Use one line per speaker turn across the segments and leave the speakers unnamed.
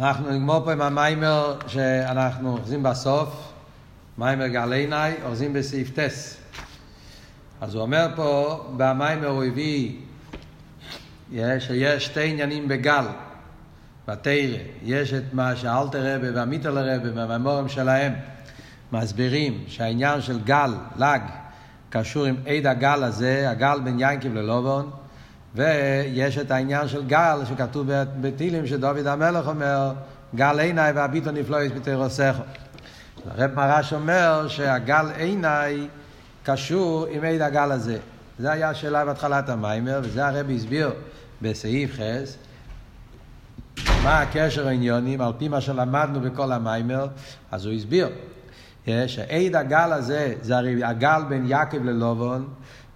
אנחנו נגמור פה עם המיימר שאנחנו אוחזים בסוף, מיימר גל אוחזים בסעיף טס. אז הוא אומר פה, במיימר הוא הביא שיש שתי עניינים בגל, בתרא. יש את מה שאלתר רבה והמיטל רבה והממורים שלהם מסבירים שהעניין של גל, לג, קשור עם עד הגל הזה, הגל בין ינקב ללובון. ויש את העניין של גל שכתוב בתהילים שדוד המלך אומר גל עיניי והביטו נפלויס בתרוסך. הרב מרש אומר שהגל עיניי קשור עם עד הגל הזה. זה היה השאלה בהתחלת המיימר וזה הרב הסביר בסעיף חס מה הקשר העניונים על פי מה שלמדנו בכל המיימר אז הוא הסביר שעד הגל הזה זה הרי הגל בין יעקב ללובון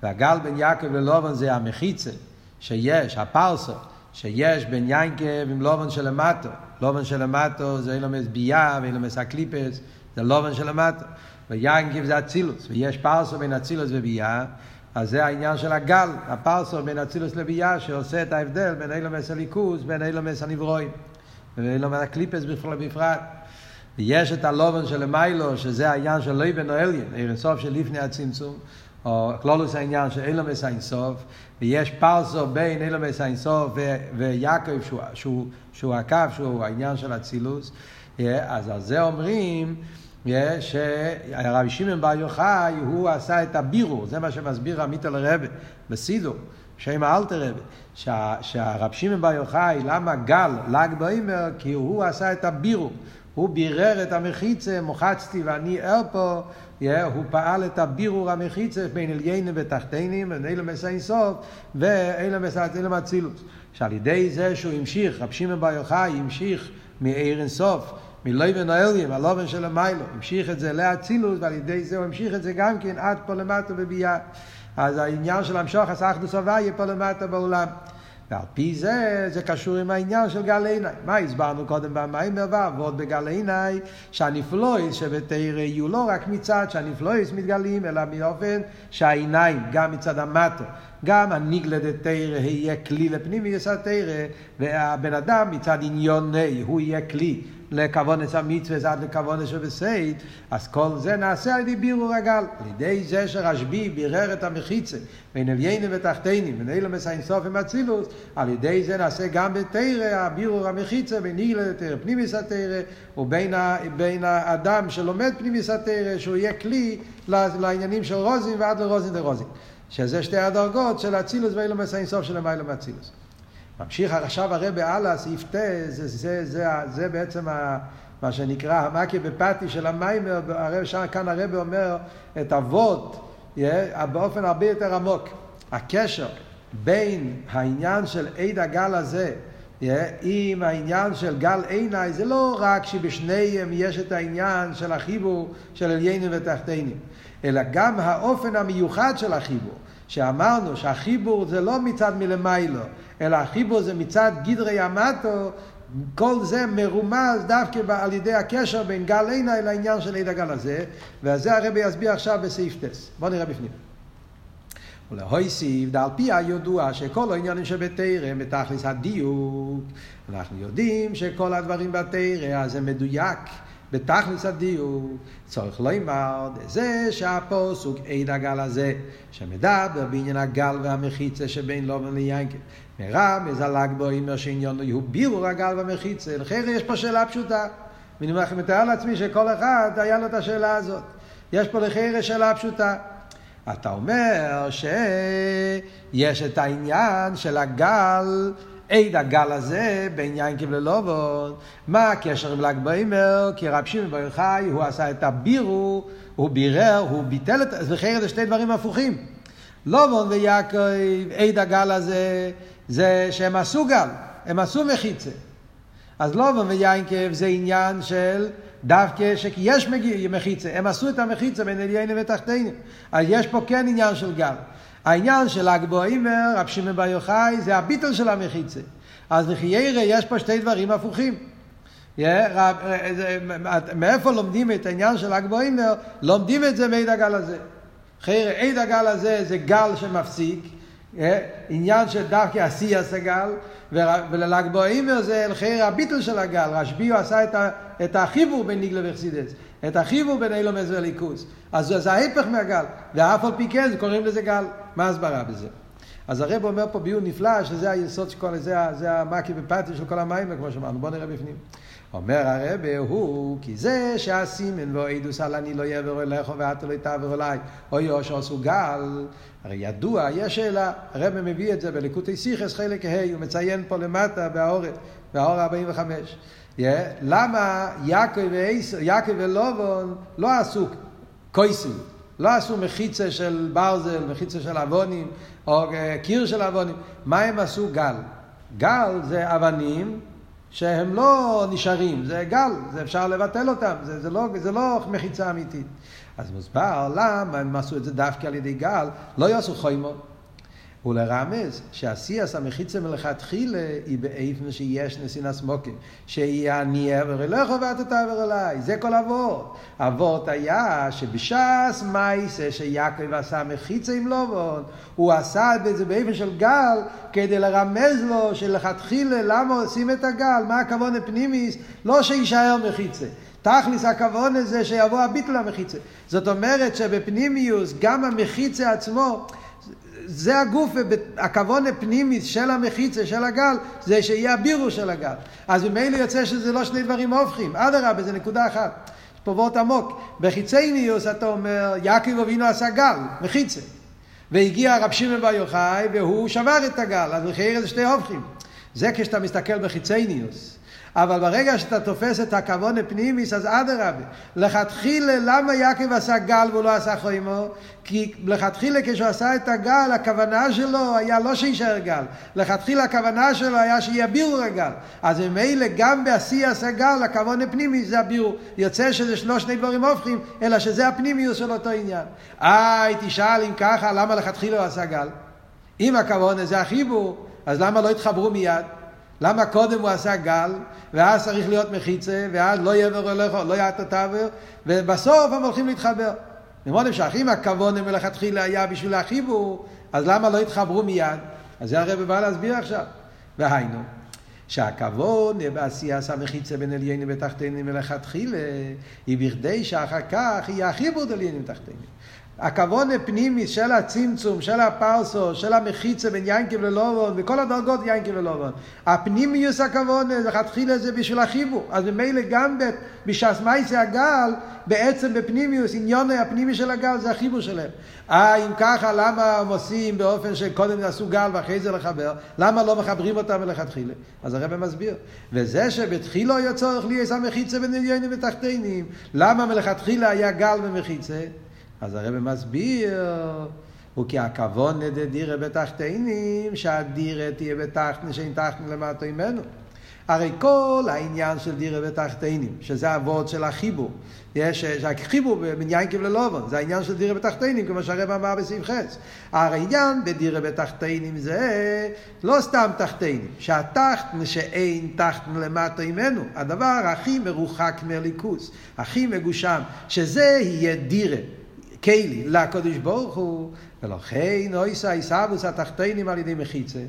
והגל בין יעקב ללבן זה המחיצה שיש, הפרסה, שיש בין יעקב עם לבן שלמטה. לבן שלמטה זה עולמות בי"ע ועולמות הקליפות, זה לבן שלמטה. ויעקב זה אצילות, ויש פרסה בין אצילות ובי"ע, אז זה העניין של הגל, הפרסה בין אצילות לבי"ע, שעושה את ההבדל בין עולמות האלוקות, בין עולמות הנבראים, ועולמות הקליפות בפרט. ויש את הלבן של מעלה, שזה העניין של לובן העליון, אור אין סוף של לפני הצמצום, או כלולוס העניין של אילומס האינסוף, ויש פרסו בין אילומס האינסוף ויעקב שהוא, שהוא, שהוא הקו, שהוא העניין של אצילוס, אז על זה אומרים שהרבי שמעון בר יוחאי הוא עשה את הבירור, זה מה שמסביר עמית לרבה בסידור, שם האלתר רבה, שהרב שמעון בר יוחאי, למה גל, ל"ג בעימר, כי הוא עשה את הבירור. הוא בירר את המחיצה, מוחצתי ואני ער פה, yeah, הוא פעל את הבירור המחיצה בין עליינים ותחתינים, בין אלה מסעין סוף, ואלה מסעין אצילוס. שעל ידי זה שהוא המשיך, רב שמעון בר יוחאי המשיך מעיר אינסוף, מלויבן האליים, הלובן של המיילו, המשיך את זה לאצילוס, ועל ידי זה הוא המשיך את זה גם כן עד פה למטה בביאה. אז העניין של המשוך הסחדוס הוויה פה למטה בעולם. ועל פי זה, זה קשור עם העניין של גל עיניי. מה הסברנו קודם במים בעבר? ועוד בגל עיניי, שהנפלויס שבתרא יהיו לא רק מצד שהנפלויס מתגלים, אלא מאופן שהעיניים, גם מצד המטו, גם הנגלדת תרא יהיה כלי לפנימי יסד תרא, והבן אדם מצד עניוני, הוא יהיה כלי לכוונס המצווה עד לכוונס שבסייד, אז כל זה נעשה על ידי בירור הגל. על ידי זה שרשב"י בירר את המחיצה בין עליינים ותחתינים, בין אילומס האינסוף עם אצילוס, על ידי זה נעשה גם בתרא הבירור המחיצה בין אילה לתרא פנימיס התרא, ובין בין האדם שלומד פנימיס התרא, שהוא יהיה כלי לעניינים של רוזין ועד לרוזין דרוזין. שזה שתי הדרגות של אצילוס ואילומס האינסוף של המיילום אצילוס. ממשיך עכשיו הרב הלאה, סעיף ט, זה, זה, זה, זה בעצם ה, מה שנקרא המקי בפתי של המיימר, הרב, שם, כאן הרב אומר את אבות yeah, באופן הרבה יותר עמוק. הקשר בין העניין של עד הגל הזה yeah, עם העניין של גל עיניי, זה לא רק שבשניהם יש את העניין של החיבור של עליינים ותחתינים, אלא גם האופן המיוחד של החיבור. שאמרנו שהחיבור זה לא מצד מלמיילו, אלא החיבור זה מצד גדרי המטו, כל זה מרומז דווקא על ידי הקשר בין גל עיני לעניין של עד הגל הזה, וזה הרבי יסביר עכשיו בסעיף טס. בואו נראה בפנים. ולהויסיב, על פי הידוע שכל העניינים שבתרא בתכלס הדיוק, אנחנו יודעים שכל הדברים בתרא זה מדויק. בתכלס הדיוק, צורך לומר, זה שהפוסוק עד הגל הזה, שמדבר בעניין הגל והמחיצה שבין לובן ליינקל. מרמז הל"ג בו אומר שעניינו הוא בירור הגל והמחיצה. לכן יש פה שאלה פשוטה. ואני מתאר לעצמי שכל אחד היה לו את השאלה הזאת. יש פה לחיירה שאלה פשוטה. אתה אומר שיש את העניין של הגל עד הגל הזה בין יינקב ללובון, מה הקשר עם ל"ג בעימר? כי רב שמעון בר יוחאי, הוא עשה את הבירו, הוא בירר, הוא ביטל את... זה זה שתי דברים הפוכים. לובון ויעקב, עד הגל הזה, זה שהם עשו גל, הם עשו מחיצה. אז לובון ויינקב זה עניין של דווקא שיש מחיצה, הם עשו את המחיצה בין עליינים ותחתינים. אז יש פה כן עניין של גל. העניין של אגבו אימר, רב שמעון בר יוחאי, זה הביטל של המחיצה. אז לחיירה יש פה שתי דברים הפוכים. מאיפה לומדים את העניין של אגבו אימר? לומדים את זה מעד הגל הזה. חיירה, עד הגל הזה זה גל שמפסיק, אה, עניין של דווקא עשיית הגל, ולל"ג בעומר זה לחיר הביטל של הגל, רשב"י עשה את, ה, את החיבור בין ניגלה וחסידס, את החיבור בין אילומס וליכוס, אז זה, ההפך מהגל, ואף על פי כן קוראים לזה גל, מה ההסברה בזה? אז הרב אומר פה ביור נפלא, שזה היסוד של כל, זה, זה המקי ופטי של כל המים, כמו שאמרנו, בואו נראה בפנים. אומר הרב הוא, כי זה שהסימן ואידוס על אני לא יעבר אליך ואתה לא תעבר אליי, או יושר עשו גל, הרי ידוע, יש שאלה, הרב מביא את זה בליקוטי סיכס חלק ה', הוא מציין פה למטה באור 45. Yeah, למה יעקב, ולובון לא עשו קויסים, לא עשו מחיצה של ברזל, מחיצה של אבונים, או קיר של אבונים, מה הם עשו גל? גל זה אבנים שהם לא נשארים, זה גל, זה אפשר לבטל אותם, זה, זה, לא, זה לא מחיצה אמיתית. אז מוסבר למה הם עשו את זה דווקא על ידי גל, לא יעשו חוימו. ולרמז שעשייס המחיצה מלכתחילה היא באיפן שיש נסינס מוקים, שיהיה אני אעבר אליך ואתה תעבר אליי, זה כל אבות. אבות היה שבש"ס מייסה שיעקב עשה מחיצה עם לובון, הוא עשה את זה באיפן של גל כדי לרמז לו שלכתחילה למה עושים את הגל, מה הכוון הפנימיס, לא שיישאר מחיצה. תכלס הכוון הזה שיבוא הביטל המחיצה. זאת אומרת שבפנימיוס גם המחיצה עצמו זה הגוף, הכוון הפנימי של המחיצה, של הגל, זה שיהיה הבירו של הגל. אז ממילא יוצא שזה לא שני דברים הופכים, אדרבה, זה נקודה אחת. יש פה וורט עמוק. בחיצי ניוס אתה אומר, יעקב אבינו עשה גל, מחיצה. והגיע רב שמעון בר יוחאי והוא שבר את הגל, אז לחייר זה שני הופכים. זה כשאתה מסתכל בחיצי ניוס. אבל ברגע שאתה תופס את הכוון הפנימיס, אז אדרבה. לכתחילה, למה יעקב עשה גל והוא לא עשה חוימו? כי לכתחילה כשהוא עשה את הגל, הכוונה שלו היה לא שיישאר גל. לכתחילה הכוונה שלו היה שיהיה בירור הגל. אז ממילא גם בעשי עשה גל, הכוון הפנימיס זה הבירור. יוצא שזה לא שני דברים הופכים, אלא שזה הפנימיוס של אותו עניין. אה, תשאל אם ככה, למה לכתחילה הוא עשה גל? אם הכוון זה החיבור, אז למה לא התחברו מיד? למה קודם הוא עשה גל, ואז צריך להיות מחיצה, ואז לא יעבר אליך, לא יעט תעבר, ובסוף הם הולכים להתחבר. למרות שאחים הכוון מלכתחילה היה בשביל החיבור, אז למה לא התחברו מיד? אז זה הרב בא להסביר עכשיו. והיינו, שהכוון בעשייה המחיצה בין עליינים ותחתינים מלכתחילה, היא בכדי שאחר כך יהיה החיבור דליינים ותחתינים. הכוון הפנימי של הצמצום, של הפרסו, של המחיצה בין ינקב ללובון, וכל הדרגות ינקב ללובון. הפנימיוס הכוון, לכתחילה זה בשביל החיבור. אז ממילא גם בש"ס מייסי הגל, בעצם בפנימיוס, עניון הפנימי של הגל זה החיבור שלהם. אה, אם ככה, למה הם עושים באופן שקודם עשו גל ואחרי זה לחבר? למה לא מחברים אותם מלכתחילה? אז הרב מסביר. וזה שבתחילו היה צורך לי איזה מחיצה בין עניינים ותחתינים, למה מלכתחילה היה גל ומחיצה? אז הרב מסביר, הוא כי הכוון דירה בתחתינים, שהדירה תהיה בתחתן, שאין תחתן למטה ממנו. הרי כל העניין של דירה בתחתינים, שזה אבות של החיבור, יש החיבור בין ינקב ללובן, זה העניין של דירה בתחתינים, כמו שהרב אמר בסעיף חץ. העניין בדירה בתחתינים זה לא סתם תחתינים, שהתחתן שאין תחתן למטה ממנו, הדבר הכי מרוחק מהליכוס, הכי מגושם, שזה יהיה דירה. כלי לקדוש ברוך הוא, ולכן אויסא עיסאוווס התחתינים על ידי מחיצה.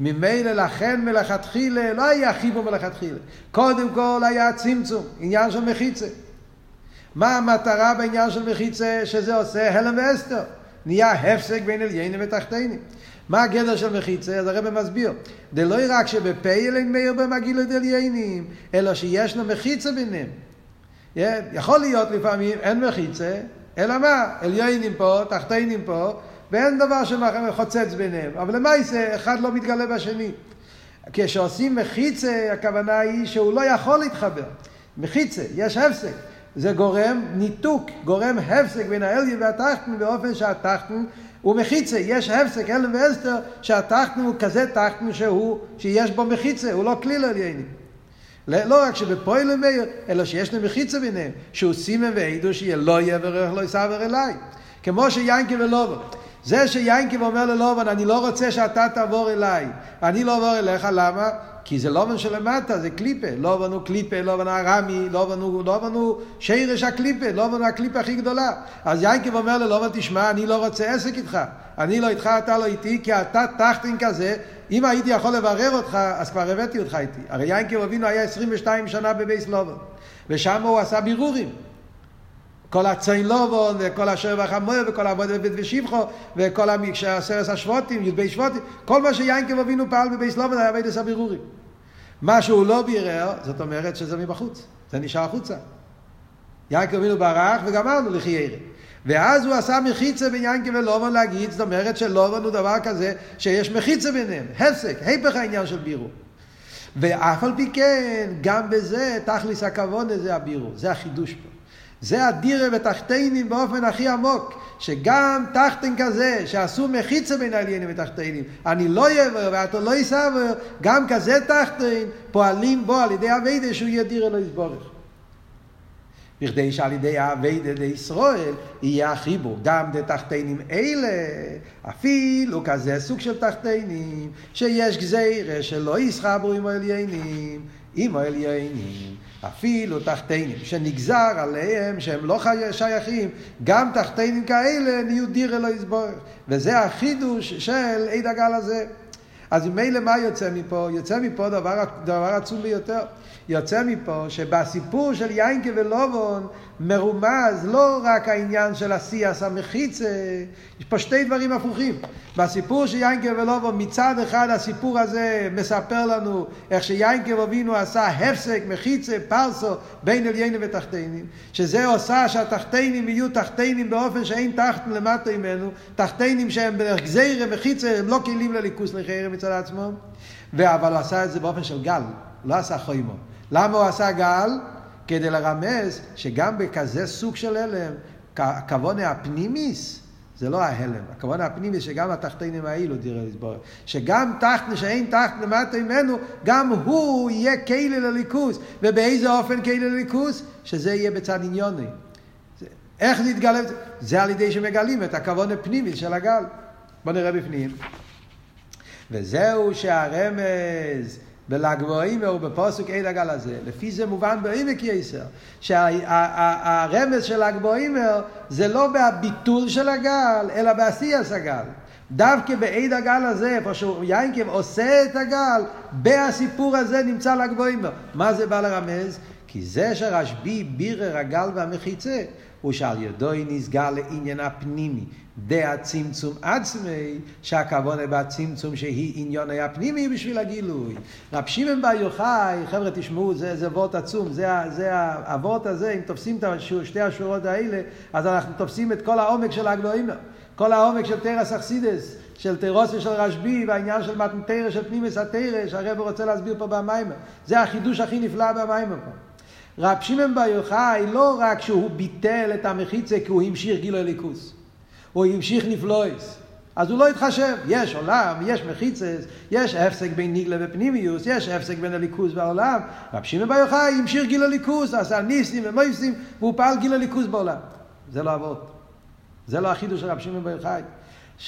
ממילא לכן מלכתחילה לא היה חיבור מלכתחילה. קודם כל היה צמצום, עניין של מחיצה. מה המטרה בעניין של מחיצה שזה עושה הלם ואסתר? נהיה הפסק בין עליינים ותחתינים. מה הגדר של מחיצה? אז הרב מסביר. זה לא רק שבפייל אין מאיר במגיל עליינים, אלא שיש לו מחיצה ביניהם. יכול להיות לפעמים אין מחיצה, אלא מה? עליינים פה, תחתינים פה, ואין דבר שחוצץ ביניהם. אבל למעשה, אחד לא מתגלה בשני. כשעושים מחיצה, הכוונה היא שהוא לא יכול להתחבר. מחיצה, יש הפסק. זה גורם ניתוק, גורם הפסק בין האליה והתחתן באופן שהתחתן הוא מחיצה, יש הפסק, אלם ואסתר, שהתחתן הוא כזה תחתן שהוא, שיש בו מחיצה, הוא לא כליל עליינים. לא רק שבפועל למאיר, אלא שיש להם מחיצה ביניהם, שהוא סימן ועדו שיהיה לא יהיה ורח לא יסעבר אליי. כמו שיינקי ולובן. זה שיינקי אומר ללובן, אני לא רוצה שאתה תעבור אליי, אני לא אעבור אליך, למה? כי זה לובן שלמטה, זה קליפה. לובן הוא קליפה, לובן הרמי, לובן הוא, לובן הוא שרש הקליפה, לובן הוא הקליפה הכי גדולה. אז יעקב אומר ללובן, תשמע, אני לא רוצה עסק איתך. אני לא איתך, אתה לא איתי, כי אתה טחטין כזה. אם הייתי יכול לברר אותך, אז כבר הבאתי אותך איתי. הרי יעקב אבינו היה 22 שנה בבייס לובן, ושם הוא עשה בירורים. כל הציין לובון, וכל אשר וחמור, וכל העבודה בבית ושבחו, וכל עשרת השבוטים, י"ב שבוטים, כל מה שיינקב אבינו פעל בבית לובון היה בית הבירורים. מה שהוא לא בירר, זאת אומרת שזה מבחוץ, זה נשאר החוצה. יינקב אבינו ברח וגמרנו לחיירה. ואז הוא עשה מחיצה בין יינקב ולובון להגיד, זאת אומרת שלובון הוא דבר כזה שיש מחיצה ביניהם, הפסק, היפך העניין של בירור. ואף על פי כן, גם בזה תכליס הכבוד זה הבירור, זה החידוש פה. זה הדירה ותחתינים באופן הכי עמוק, שגם תחתין כזה, שעשו מחיצה בין העליינים ותחתינים, אני לא יבר ואתה לא יסבר, גם כזה תחתין, פועלים בו על ידי אביידה שהוא יהיה דירה לא יסבורך. בכדי שעל ידי האביידה דישראל יהיה החיבור גם דתחתינים אלה, אפילו כזה סוג של תחתינים, שיש גזירה שלא יסחברו עם העליינים, עם העליינים. אפילו תחתינים, שנגזר עליהם שהם לא שייכים, גם תחתינים כאלה נהיו דירה לא יסבור. וזה החידוש של עד הגל הזה. אז ממילא מה יוצא מפה? יוצא מפה דבר, דבר עצום ביותר. יוצא מפה שבסיפור של יינקה ולובון מרומז לא רק העניין של השיאס המחיצה, יש פה שתי דברים הפוכים. בסיפור של יינקה ולובון מצד אחד הסיפור הזה מספר לנו איך שיינקה אבינו עשה הפסק, מחיצה, פרסו בין עליינים ותחתינים, שזה עושה שהתחתינים יהיו תחתינים באופן שאין תחתן למטה ממנו, תחתינים שהם בגזירה מחיצה, הם לא כלים לליכוס לחרם מצד עצמם, אבל הוא עשה את זה באופן של גל, לא עשה חוימו. למה הוא עשה גל? כדי לרמז שגם בכזה סוג של הלם, הכוונה הפנימיס, זה לא ההלם, הכוונה הפנימיס שגם התחתינים האלו, תראה לסבור, שגם תחת, שאין תחת למטה ממנו, גם הוא יהיה כלי לליכוס, ובאיזה אופן כלי לליכוס? שזה יהיה בצד עניוני. איך נתגלה? זה על ידי שמגלים את הכוון הפנימי של הגל. בואו נראה בפנים. וזהו שהרמז בל"ג בעומר ובפוסק עד הגל הזה. לפי זה מובן בעמק יסר, שהרמז של ל"ג בעומר זה לא בהביטול של הגל, אלא בעשייס הגל. דווקא בעד הגל הזה, איפה שיינקב עושה את הגל, בהסיפור הזה נמצא ל"ג בעומר. מה זה בא לרמז? כי זה שרשב"י בירר הגל והמחיצה, הוא שעל ידו נסגר לעניין הפנימי. דה הצמצום עצמי, שהכוונה בצמצום שהיא עניון היה פנימי בשביל הגילוי. רב שמעון בר יוחאי, חבר'ה תשמעו, זה, זה וורט עצום, זה, זה הוורט הזה, אם תופסים את שתי השורות האלה, אז אנחנו תופסים את כל העומק של הגלוימר, כל העומק של תרס אכסידס, של תירוס ושל רשב"י, והעניין של מתנתרא של פנימיס התרא, שהרב רוצה להסביר פה במיימר. זה החידוש הכי נפלא במיימר פה. רב שמעון בר יוחאי, לא רק שהוא ביטל את המחיצה כי הוא המשיך גילו אליקוס. הוא המשיך נפלויס. אז הוא לא התחשב. יש עולם, יש מחיצס, יש הפסק בין ניגלה ופנימיוס, יש הפסק בין הליכוז והעולם. רב שמעון בר יוחאי המשיך גיל הליכוז, עשה ניסים ומויסים, והוא פעל גיל הליכוז בעולם. זה לא אבות. זה לא החידוש של רב שמעון בר יוחאי.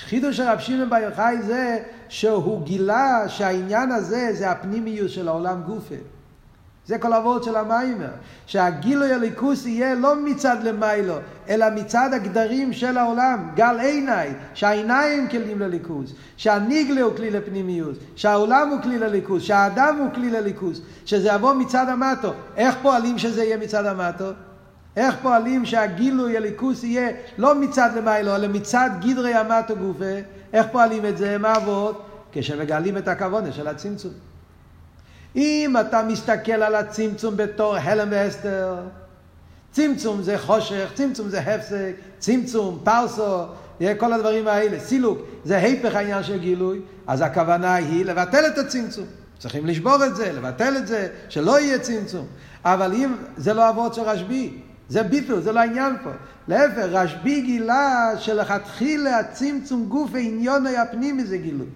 חידוש של רב שמעון בר יוחאי זה שהוא גילה שהעניין הזה זה הפנימיוס של העולם גופה. זה כל הוורד של המיימר. שהגילוי הליכוס יהיה לא מצד למיילו, אלא מצד הגדרים של העולם. גל עיניי, שהעיניים כלים לליכוס, שהניגלה הוא כלי לפנימיוס, שהעולם הוא כלי לליכוס, שהאדם הוא כלי לליכוס, שזה יבוא מצד המטו. איך פועלים שזה יהיה מצד המטו? איך פועלים שהגילוי הליכוס יהיה לא מצד למיילו, אלא מצד גדרי המטו גופה? איך פועלים את זה? מה עבוד? כשמגלים את הכוונה של הצמצום. אם אתה מסתכל על הצמצום בתור הלם ואסתר, צמצום זה חושך, צמצום זה הפסק, צמצום, פרסו, כל הדברים האלה, סילוק, זה היפך העניין של גילוי, אז הכוונה היא לבטל את הצמצום. צריכים לשבור את זה, לבטל את זה, שלא יהיה צמצום. אבל אם זה לא אבות של רשב"י, זה ביטל, זה לא העניין פה. להפך, רשב"י גילה שלכתחילה הצמצום גוף עניוני הפנימי זה גילוי.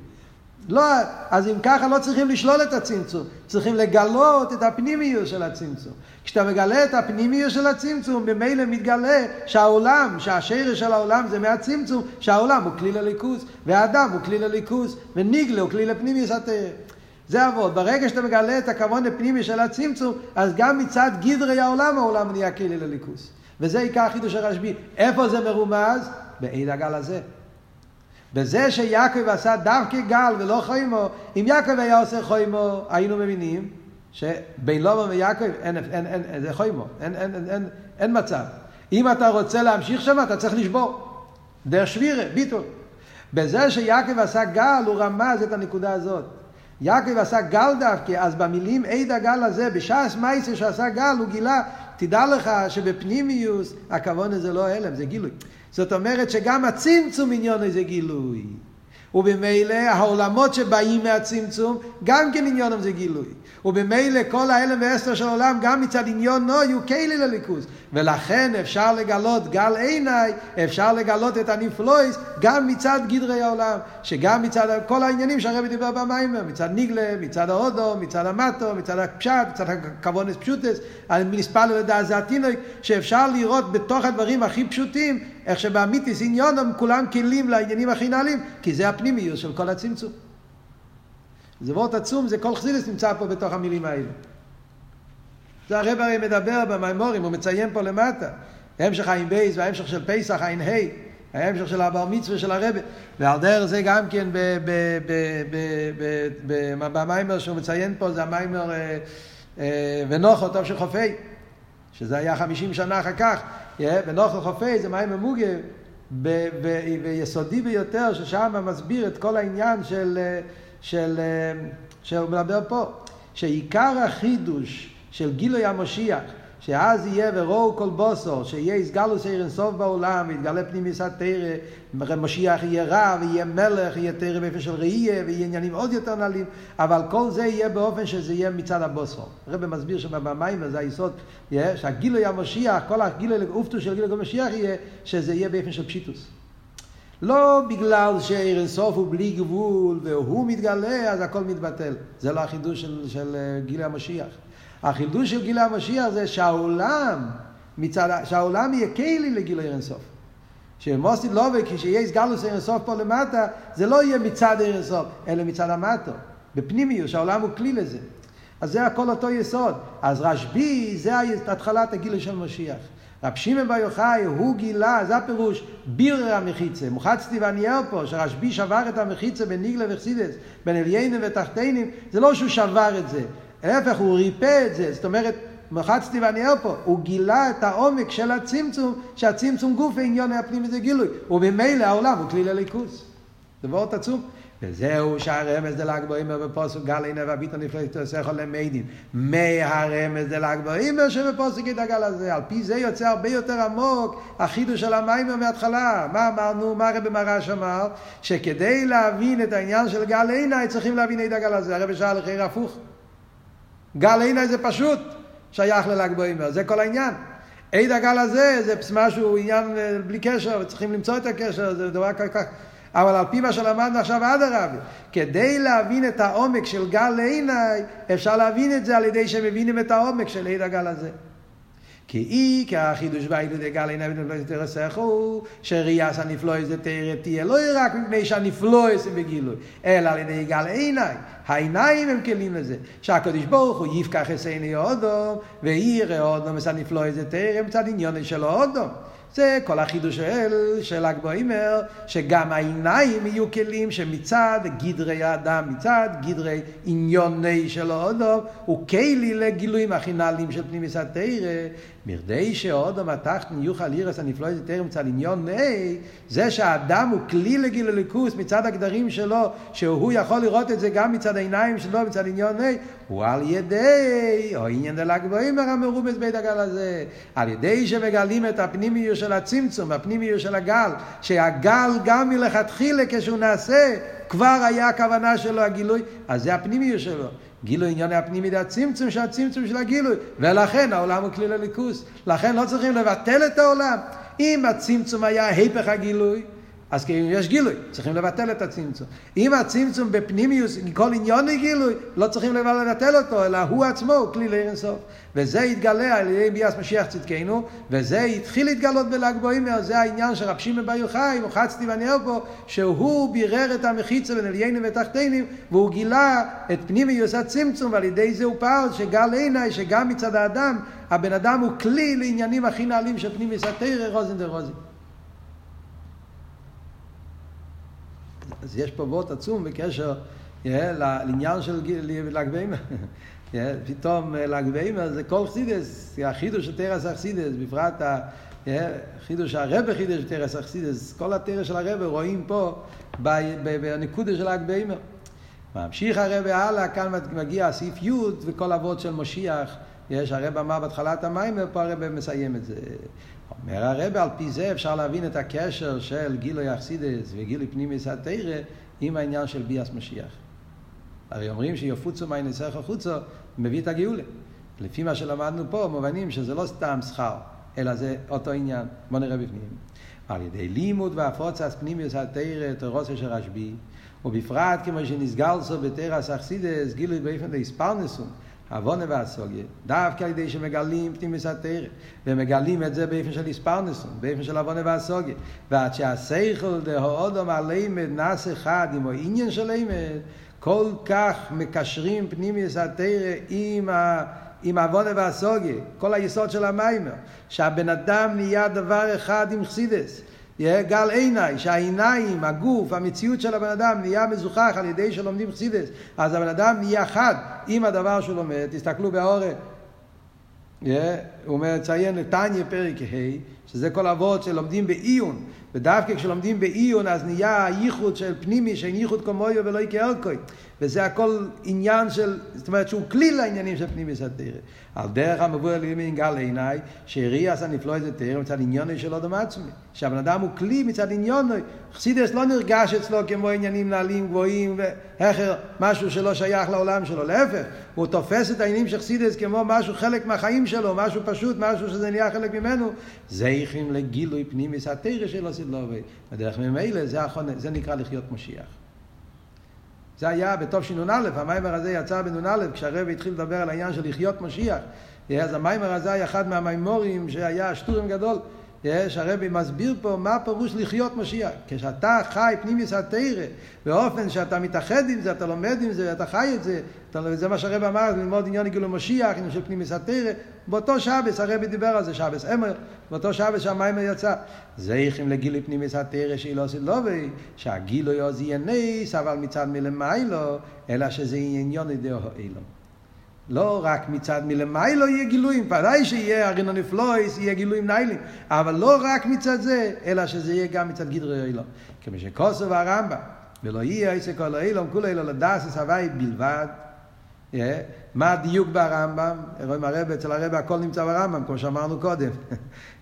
לא, אז אם ככה לא צריכים לשלול את הצמצום, צריכים לגלות את הפנימיות של הצמצום. כשאתה מגלה את הפנימיות של הצמצום, ממילא מתגלה שהעולם, שהשרש של העולם זה מהצמצום, שהעולם הוא כלי לליכוז, והאדם הוא כלי לליכוז, וניגלה הוא כלי לפנימיוס התרא. זה אבות. ברגע שאתה מגלה את הכוון הפנימי של הצמצום, אז גם מצד גדרי העולם, העולם נהיה כלי לליכוס. וזה עיקר חידוש הרשב"י. איפה זה מרומז? בעין הגל הזה. בזה שיעקב עשה דווקא גל ולא חוימו, אם יעקב היה עושה חוימו, היינו מבינים שבין לובה ויעקב אין, אין, אין, אין, זה חוימו, אין, אין, אין, אין, אין מצב. אם אתה רוצה להמשיך שם, אתה צריך לשבור. דרך שבירה, ביטול. בזה שיעקב עשה גל, הוא רמז את הנקודה הזאת. יעקב עשה גל דווקא, אז במילים עד הגל הזה, בשעס מייסר שעשה גל, הוא גילה, תדע לך שבפנימיוס הכוון הזה לא הלם, זה גילוי. זאת אומרת שגם הצמצום עניון זה גילוי. ובמילא העולמות שבאים מהצמצום, גם כן עניונם זה גילוי. ובמילא כל ההלם והסתר של העולם, גם מצד עניון נו, יהיו כלי לליכוז. ולכן אפשר לגלות גל עיניי, אפשר לגלות את הנפלויס, גם מצד גדרי העולם. שגם מצד כל העניינים שהרבי דיבר במיימר, מצד ניגלה, מצד ההודו, מצד המטו, מצד הפשט, מצד הכוונס פשוטס, זה התינוק, שאפשר לראות בתוך הדברים הכי פשוטים, איך שבאמיתיס עניונם כולם כלים לעניינים הכי נעלים, כי זה הפנימיות של כל הצמצום. זה וורט עצום, זה כל חסידס נמצא פה בתוך המילים האלה. זה הרב הרי מדבר במימורים, הוא מציין פה למטה. ההמשך עין בייס וההמשך של פסח עין ה', ההמשך של הבר מצווה של הרב. ועל דרך זה גם כן במיימר שהוא מציין פה, זה המיימר אה, אה, ונוחו טוב של חופי, שזה היה חמישים שנה אחר כך. ונוחו חופי זה מיימר מוגה. ויסודי ביותר, ששם מסביר את כל העניין של, אה, של, שהוא מדבר פה, שעיקר החידוש של גילוי המשיח, שאז יהיה ורואו כל בוסו, שיהיה איסגלוס עיר אינסוף בעולם, יתגלה פנימיס התרא, משיח יהיה רב, יהיה מלך, יהיה תרא באופן של ראייה, ויהיה עניינים עוד יותר נעלים, אבל כל זה יהיה באופן שזה יהיה מצד הבוסו. הרב מסביר שבמים זה היסוד, שהגילוי המשיח, כל הגילוי אופטו של גילוי המשיח יהיה, שזה יהיה באופן של פשיטוס. לא בגלל שעיר אינסוף הוא בלי גבול והוא מתגלה, אז הכל מתבטל. זה לא החידוש של, של אה, גילי המשיח. החידוש של גילי המשיח זה שהעולם, מצד, שהעולם יהיה כלי לגילוי אינסוף. שמוסי לובה, כשיהיה סגלוס אינסוף פה למטה, זה לא יהיה מצד אינסוף, אלא מצד המטו. בפנימיות, שהעולם הוא כלי לזה. אז זה הכל אותו יסוד. אז רשב"י, זה התחלת הגילוי של משיח. רב שמעון בר יוחאי, הוא גילה, זה הפירוש, בירר המחיצה. מוחצתי ואניאל פה, שרשב"י שבר את המחיצה בין ניגלה וחסידס, בין עליינים ותחתינים, זה לא שהוא שבר את זה, להפך, הוא ריפא את זה. זאת אומרת, מוחצתי ואניאל פה, הוא גילה את העומק של הצמצום, שהצמצום גוף עניון הפנימי זה גילוי. וממילא העולם הוא כלי לליכוס. זה וורט עצום. וזהו שהרמז דל"ג בוימר בפוסק גל עיני והביט הנפלא תעשיך למיידין. מהרמז דל"ג בוימר שבפוסק את הגל הזה. על פי זה יוצא הרבה יותר עמוק החידוש של המיימר מההתחלה. מה אמרנו? מה הרב מרש אמר? שכדי להבין את העניין של גל עיני צריכים להבין את הגל הזה. הרב שאל לחיר הפוך. גל עיני זה פשוט שייך לל"ג בוימר, זה כל העניין. עד הגל הזה זה משהו, עניין אה, בלי קשר, וצריכים למצוא את הקשר, זה דבר כל כך... אבל על פי מה שלמדנו עכשיו עד הרבי, כדי להבין את העומק של גל לעיניי, אפשר להבין את זה על ידי שמבינים את העומק של עד הגל הזה. כי אי, כי החידוש בעידוד גל עיניי ונפלא יותר סכו, שראייה זה תראה תהיה לא רק מפני שהנפלא זה בגילוי, אלא על ידי גל עיניי. העיניים הם כלים לזה. שהקדוש ברוך הוא יפקח עיני אודום, ויראה אודום זה תראה מצד עניון של אודום. זה כל החידוש של, של הגבוהימר, שגם העיניים יהיו כלים שמצד גדרי האדם, מצד גדרי עניוני של האודום, הוא כלי לגילויים הכי של פנימיס התרא, מרדי שאודום התחתן יוכל אירס הנפלא איזה תרא מצד עניון נאי, זה שהאדם הוא כלי לגילוי ליכוס מצד הגדרים שלו, שהוא יכול לראות את זה גם מצד העיניים שלו, מצד עניון נאי, הוא על ידי, או עניין דל"ג בוימר המרובס בית הגל הזה, על ידי שמגלים את הפנימיות של הצמצום, הפנימיות של הגל, שהגל גם מלכתחילה כשהוא נעשה, כבר היה הכוונה שלו הגילוי, אז זה הפנימיות שלו. גילוי עניין הפנימי זה הצמצום של הצמצום של הגילוי, ולכן העולם הוא כלי לליכוס. לכן לא צריכים לבטל את העולם. אם הצמצום היה היפך הגילוי, אז כאילו יש גילוי, צריכים לבטל את הצמצום. אם הצמצום בפנימיוס, כל עניון גילוי, לא צריכים לבטל אותו, אלא הוא עצמו הוא כלי לעיר אינסוף. וזה יתגלה על ידי ביאס משיח צדקנו, וזה התחיל להתגלות בל"ג בעומר, זה העניין של רב שמעון בר יוחאי, מוחצתי ואני אומר פה, שהוא בירר את המחיצה בין עליינים ותחתינים, והוא גילה את פנימיוס הצמצום, ועל ידי זה הוא פעל שגל עיניי, שגם מצד האדם, הבן אדם הוא כלי לעניינים הכי נעלים של פנימיוס התרא, רוזן דה רוזן. אז יש פה וורט עצום בקשר לעניין של ל"ג בעימר. פתאום ל"ג בעימר זה כל חסידס, החידוש של תרס אכסידס, בפרט החידוש הרבה חידוש של תרס אכסידס, כל התרס של הרבה רואים פה בנקודה של ל"ג בעימר. ממשיך הרבה הלאה, כאן מגיע סעיף י' וכל אבות של משיח. יש הרב אמר בהתחלת המים, ופה הרב מסיים את זה. אומר הרב, על פי זה אפשר להבין את הקשר של גילוי אכסידס וגילוי פנימיס התרא עם העניין של ביאס משיח. הרי אומרים שיפוצו מהנסך החוצו, מביא את הגאולה. לפי מה שלמדנו פה, מובנים שזה לא סתם שכר, אלא זה אותו עניין. בוא נראה בפנים. על ידי לימוד והפוצץ פנימיוס התרא, תורוסו של רשב"י, ובפרט כמו שנסגלסו בתרס אכסידס, גילוי באופן להספרנסום. עוונה והסוגיה, דווקא על ידי שמגלים פנימיס התרא, ומגלים את זה באופן של הספרנסון, באופן של עוונה והסוגיה, ועד שהסייכל דהאודום הלימד נס אחד עם העניין של לימד, כל כך מקשרים פנימיס התרא עם ה... עם עוונה והסוגיה, כל היסוד של המיימר, שהבן אדם נהיה דבר אחד עם חסידס. גל עיניי, שהעיניים, הגוף, המציאות של הבן אדם נהיה מזוכח על ידי שלומדים חסידס, אז הבן אדם נהיה חד עם הדבר שהוא לומד, תסתכלו באורן. הוא מציין לטניה פרק ה', שזה כל אבות שלומדים בעיון, ודווקא כשלומדים בעיון אז נהיה הייחוד של פנימי, שאין ייחוד כמויו ולא יקרקוי. וזה הכל עניין של, זאת אומרת שהוא כלי לעניינים של פנימי סתירה. על דרך המבוא אלימין גל עיניי, שהריאס הנפלא את תרא מצד עניוני של אדם עצמי. שהבן אדם הוא כלי מצד עניוני. חסידס לא נרגש אצלו כמו עניינים נעלים גבוהים והכר, משהו שלא שייך לעולם שלו. להפך, הוא תופס את העניינים של חסידס כמו משהו חלק מהחיים שלו, משהו פשוט, משהו שזה נהיה חלק ממנו. זייכים לגילוי פנימי סתירה שלו סדלובי. בדרך ממילא זה, זה נקרא לחיות משיח. זה היה בתשנ"א, המיימר הזה יצא בנ"א, כשהרב התחיל לדבר על העניין של לחיות משיח. אז המיימר הזה היה אחד מהמיימורים שהיה שטורם גדול. שהרבי מסביר פה מה פירוש לחיות משיח. כשאתה חי פנימיס התרא, באופן שאתה מתאחד עם זה, אתה לומד עם זה, אתה חי את זה, אתה, זה מה שהרבי אמר, ללמוד עניין גילו משיח, עניין של פנימיס התרא. באותו שבס, הרבי דיבר על זה, שבס אמר, באותו שבס שהמיימר יצא. זכם לגילי פנימיס התרא שהיא לא עושה לובי, שהגילו יוז יהיה נס, אבל מצד מלמיילו, אלא שזה עניון ידי אילום. לא רק מצד מלמיילו יהיה גילויים, ודאי שיהיה הרינו נפלויס, יהיה גילויים ניילים, אבל לא רק מצד זה, אלא שזה יהיה גם מצד גדרי אילום. כמו שכוסו והרמב"ם, ולא יהיה איזה כל אילום, כולו אילו לדס הוואי בלבד. Yeah. מה הדיוק ברמב"ם? רואים הרב, אצל הרב הכל נמצא ברמב"ם, כמו שאמרנו קודם.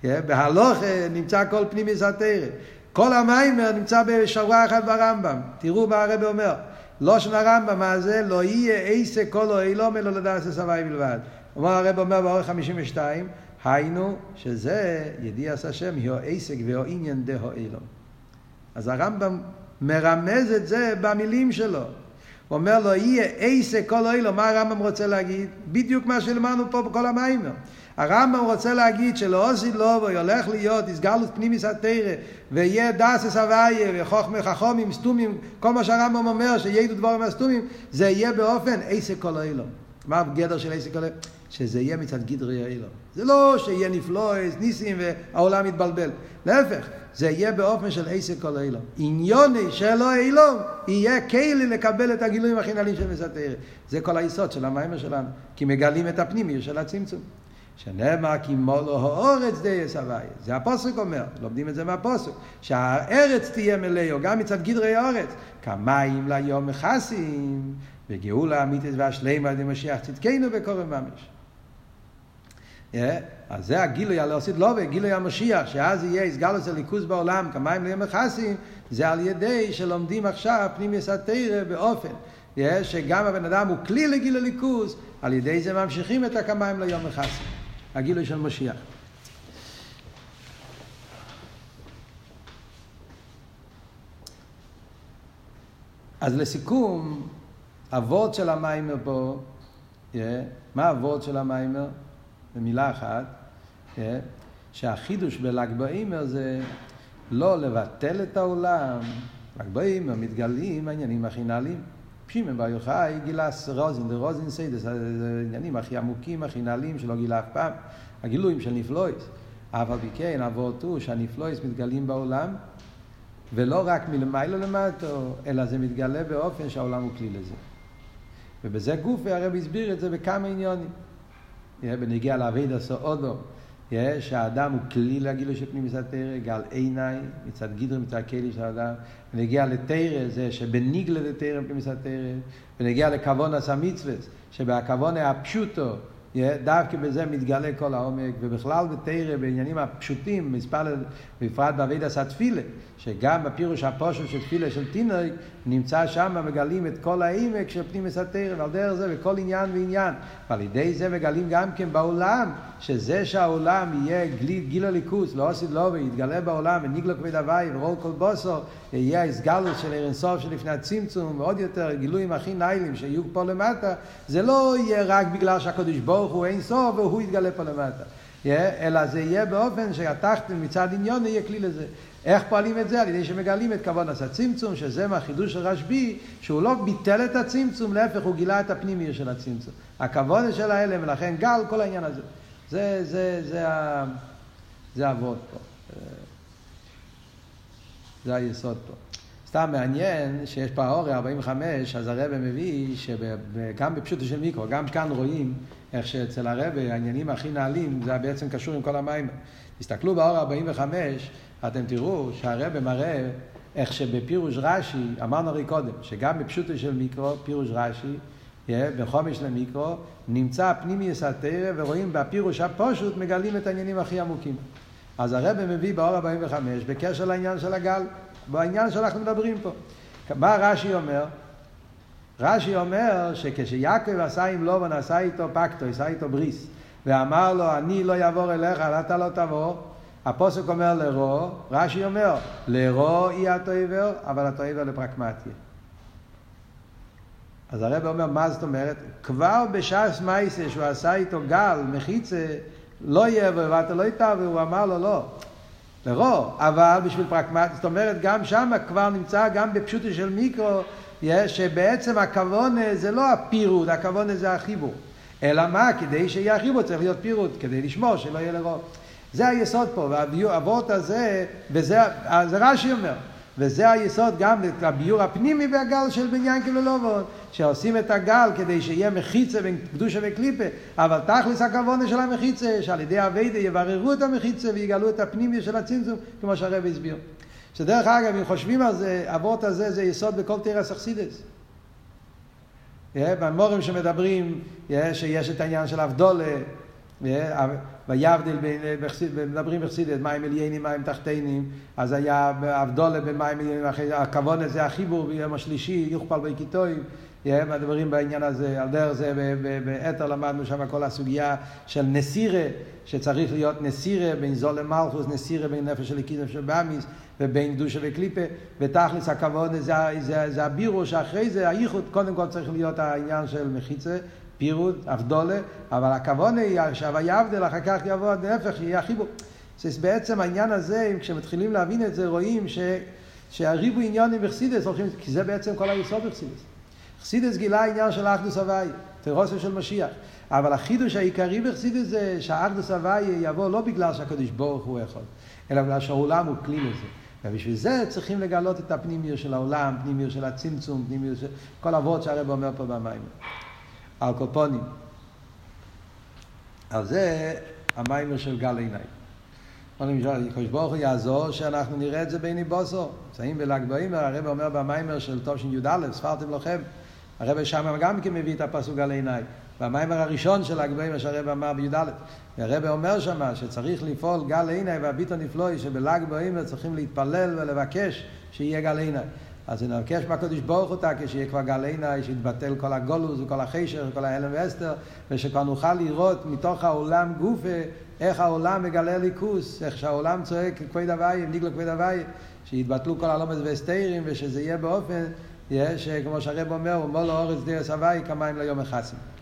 yeah. בהלוך נמצא כל פנימי סתרא. כל המיימר נמצא בשורה אחת ברמב"ם. תראו מה הרב אומר. לא של הרמב"ם, זה? לא יהיה עסק כל אילום אלא לדעת סבי בלבד. אומר הרב אומר באורך 52, היינו שזה ידיעס השם, היו עסק והיו עניין דהו אילום. אז הרמב"ם מרמז את זה במילים שלו. הוא אומר לו, יהיה עסק כל אילום, מה הרמב"ם רוצה להגיד? בדיוק מה שלמדנו פה בכל המיימר. הרמב"ם רוצה להגיד שלעוזי לובוי הולך להיות הסגלות פנימיס התרא ויהיה דסס הוויה וחוכמי חכומים סתומים כל מה שהרמב"ם אומר שיהיו דבורים הסתומים זה יהיה באופן עסק כל האילום מה הגדר של עסק כל האילום? שזה יהיה מצד גדרי האילום זה לא שיהיה נפלויס, ניסים והעולם יתבלבל. להפך זה יהיה באופן של עסק כל האילום עניוני שלא האילום יהיה כלי לקבל את הגילויים הכי נעלים של מסתרא זה כל היסוד של המיימר שלנו כי מגלים את הפנימי של הצמצום שנאמר כי מולו האורץ די יסבי. זה הפוסק אומר, לומדים את זה מהפוסק. שהארץ תהיה מלאו, גם מצד גדרי האורץ. כמים ליום מכסים, וגאולה אמיתית והשלמה ידי משיח צדקנו בקורם ממש. Yeah, אז זה הגילוי על עושית לא וגילוי המשיח, שאז יהיה הסגלוס הליכוז בעולם, כמים ליום מכסים, זה על ידי שלומדים עכשיו פנים יסתרא באופן. Yeah, שגם הבן אדם הוא כלי לגילוי ליכוז, על ידי זה ממשיכים את הכמים ליום מכסים. הגילוי של משיח. אז לסיכום, הוורד של המיימר פה, yeah, מה הוורט של המאמר? במילה אחת, yeah, שהחידוש בל"ג בעומר זה לא לבטל את העולם, ל"ג בעומר מתגלים העניינים הכי נעלים. רב שמעון בר יוחאי גילה רזין דרזין, סודות, העניינים הכי עמוקים, הכי נעלים שלא גילה אף פעם, הגילויים של נפלאות. אף על פי כן, אבות הוא שהנפלאות מתגלים בעולם, ולא רק מלמעלה למטה, אלא זה מתגלה באופן שהעולם הוא כלי לזה. ובזה גופי הרב הסביר את זה בכמה עניונים. בנגיע לעביד הסעודו, שהאדם הוא כלי לגילוי של פנים מצד תרא, גל עיניי, מצד גידרי, מצד כלי של האדם. ונגיע לתרא, זה שבניגלה לתרא פנים מצד תרא. ונגיע לכוון עשה מצווה, שבכוון הפשוטו, דווקא בזה מתגלה כל העומק, ובכלל בתרא, בעניינים הפשוטים, מספר, בפרט בעביד עשה תפילה, שגם בפירוש הפושל של תפילה של טינוי, נמצא שם, מגלים את כל העמק של פנים מסתרא, ועל דרך זה בכל עניין ועניין. ועל ידי זה מגלים גם כן בעולם, שזה שהעולם יהיה גיל, גיל הליכוס, לא עשית לא, ויתגלה בעולם, וניגלו כבד הוואי, ורול כל בוסו, יהיה הסגלות של ערן סוף שלפני הצמצום, ועוד יותר גילויים הכי ניילים שיהיו פה למטה, זה לא יהיה רק בגלל שהקדוש ברוך הוא אין סוף, והוא יתגלה פה למטה. אלא זה יהיה באופן שהתחתן מצד עניון יהיה כלי לזה. איך פועלים את זה? על ידי שמגלים את כוון עשה צמצום, שזה מהחידוש של רשב"י, שהוא לא ביטל את הצמצום, להפך, הוא גילה את הפנימיות של הצמצום. הכוון של ההלם, ולכן גל כל העניין הזה. זה, זה, זה, זה, אבות פה. זה היסוד פה. סתם מעניין שיש פה האורי 45, אז הרב מביא שגם בפשוטו של מיקרו, גם כאן רואים איך שאצל הרב העניינים הכי נעלים, זה בעצם קשור עם כל המים. תסתכלו באור 45, אתם תראו שהרב מראה איך שבפירוש רש"י, אמרנו הרי קודם, שגם בפשוטו של מיקרו, פירוש רש"י, בחומש למיקרו, נמצא פנימי יסתרא, ורואים בפירוש הפושוט מגלים את העניינים הכי עמוקים. אז הרב מביא באור 45 בקשר לעניין של הגל, בעניין שאנחנו מדברים פה. מה רש"י אומר? רש"י אומר שכשיעקב עשה עם לובן, עשה איתו פקטו, עשה איתו בריס, ואמר לו, אני לא אעבור אליך, אתה לא תבוא, הפוסק אומר לרו, רש"י אומר, לרו יהיה התועבר, אבל התועבר לפרקמטיה. אז הרב אומר, מה זאת אומרת? כבר בש"ס מייסה שהוא עשה איתו גל, מחיצה, לא יהיה ואתה לא איתה, והוא אמר לו לא. לרו, אבל בשביל פרקמטיה, זאת אומרת, גם שם כבר נמצא, גם בפשוטו של מיקרו, שבעצם הכוון זה לא הפירוד, הכוון זה החיבור. אלא מה? כדי שיהיה החיבור צריך להיות פירוד, כדי לשמור שלא יהיה לרו. זה היסוד פה, והאבות הזה, וזה, זה רש"י אומר, וזה היסוד גם לביור הפנימי והגל של בניין כלולובון, שעושים את הגל כדי שיהיה מחיצה בין קדושה וקליפה, אבל תכלס הכוונה של המחיצה, שעל ידי אביידה יבררו את המחיצה ויגלו את הפנימי של הצמצום, כמו שהרב הסביר. שדרך אגב, אם חושבים על זה, אבות הזה זה יסוד בכל תירס אכסידס. במורים שמדברים, שיש את העניין של אבדולה, ויבדיל בין, מדברים בחסידת מים עליינים, מים תחתינים, אז היה אבדולה בין מים עליינים, הכוון הזה, החיבור ביום השלישי, יוכפל בכיתויים, מדברים בעניין הזה, על דרך זה באתר למדנו שם כל הסוגיה של נסירה, שצריך להיות נסירה בין זול למלכוס, נסירה בין נפש של נפש של באמיס, ובין קדושה וקליפה, ותכלס הכבוד זה, זה, זה הבירו שאחרי זה הייחוד, קודם כל צריך להיות העניין של מחיצה, פירוד, אבדולה, אבל הכוונה היא שהוויה אבדל, אחר כך יבוא להפך, שיהיה החיבור. אז בעצם העניין הזה, כשמתחילים להבין את זה, רואים ש, שהריבו עניונים בחסידס, הולכים, כי זה בעצם כל היסוד בחסידס. חסידס גילה עניין של אחדוס הוואי, תירוסו של משיח. אבל החידוש העיקרי בחסידס זה שהאחדוס הוואי יבוא לא בגלל שהקדוש ברוך הוא יכול, אלא בגלל שהעולם הוא כלי לזה. ובשביל זה צריכים לגלות את הפנימיות של העולם, פנימיות של הצמצום, פנימיות של כל אבות שהרב אומר פה במים. על קופונים. על זה המיימר של גל עיניי. הקדוש ברוך הוא יעזור שאנחנו נראה את זה בעיני בוסו. נמצאים בל"ג בעימר, הרב אומר במיימר של תושין י"א, ספרתם לכם. הרב שם גם כן מביא את הפסוק גל עיניי. במיימר הראשון של ל"ג בעימר שהרב אמר בי"א. והרב אומר שם שצריך לפעול גל עיניי והביטו נפלואי שבל"ג בעימר צריכים להתפלל ולבקש שיהיה גל עיניי. אז נבקש מהקדוש ברוך הוא כשיהיה כבר גל עיני, שיתבטל כל הגולוס וכל החשר וכל ההלם ואסתר, ושכבר נוכל לראות מתוך העולם גופה, איך העולם מגלה ליכוס, איך שהעולם צועק כבד הוואי, ניגלו כבד הוואי, שיתבטלו כל הלומד והסתירים, ושזה יהיה באופן יש, כמו שהרב אומר, הוא אומר לו אורץ דרס הוואי כמים ליום החסים.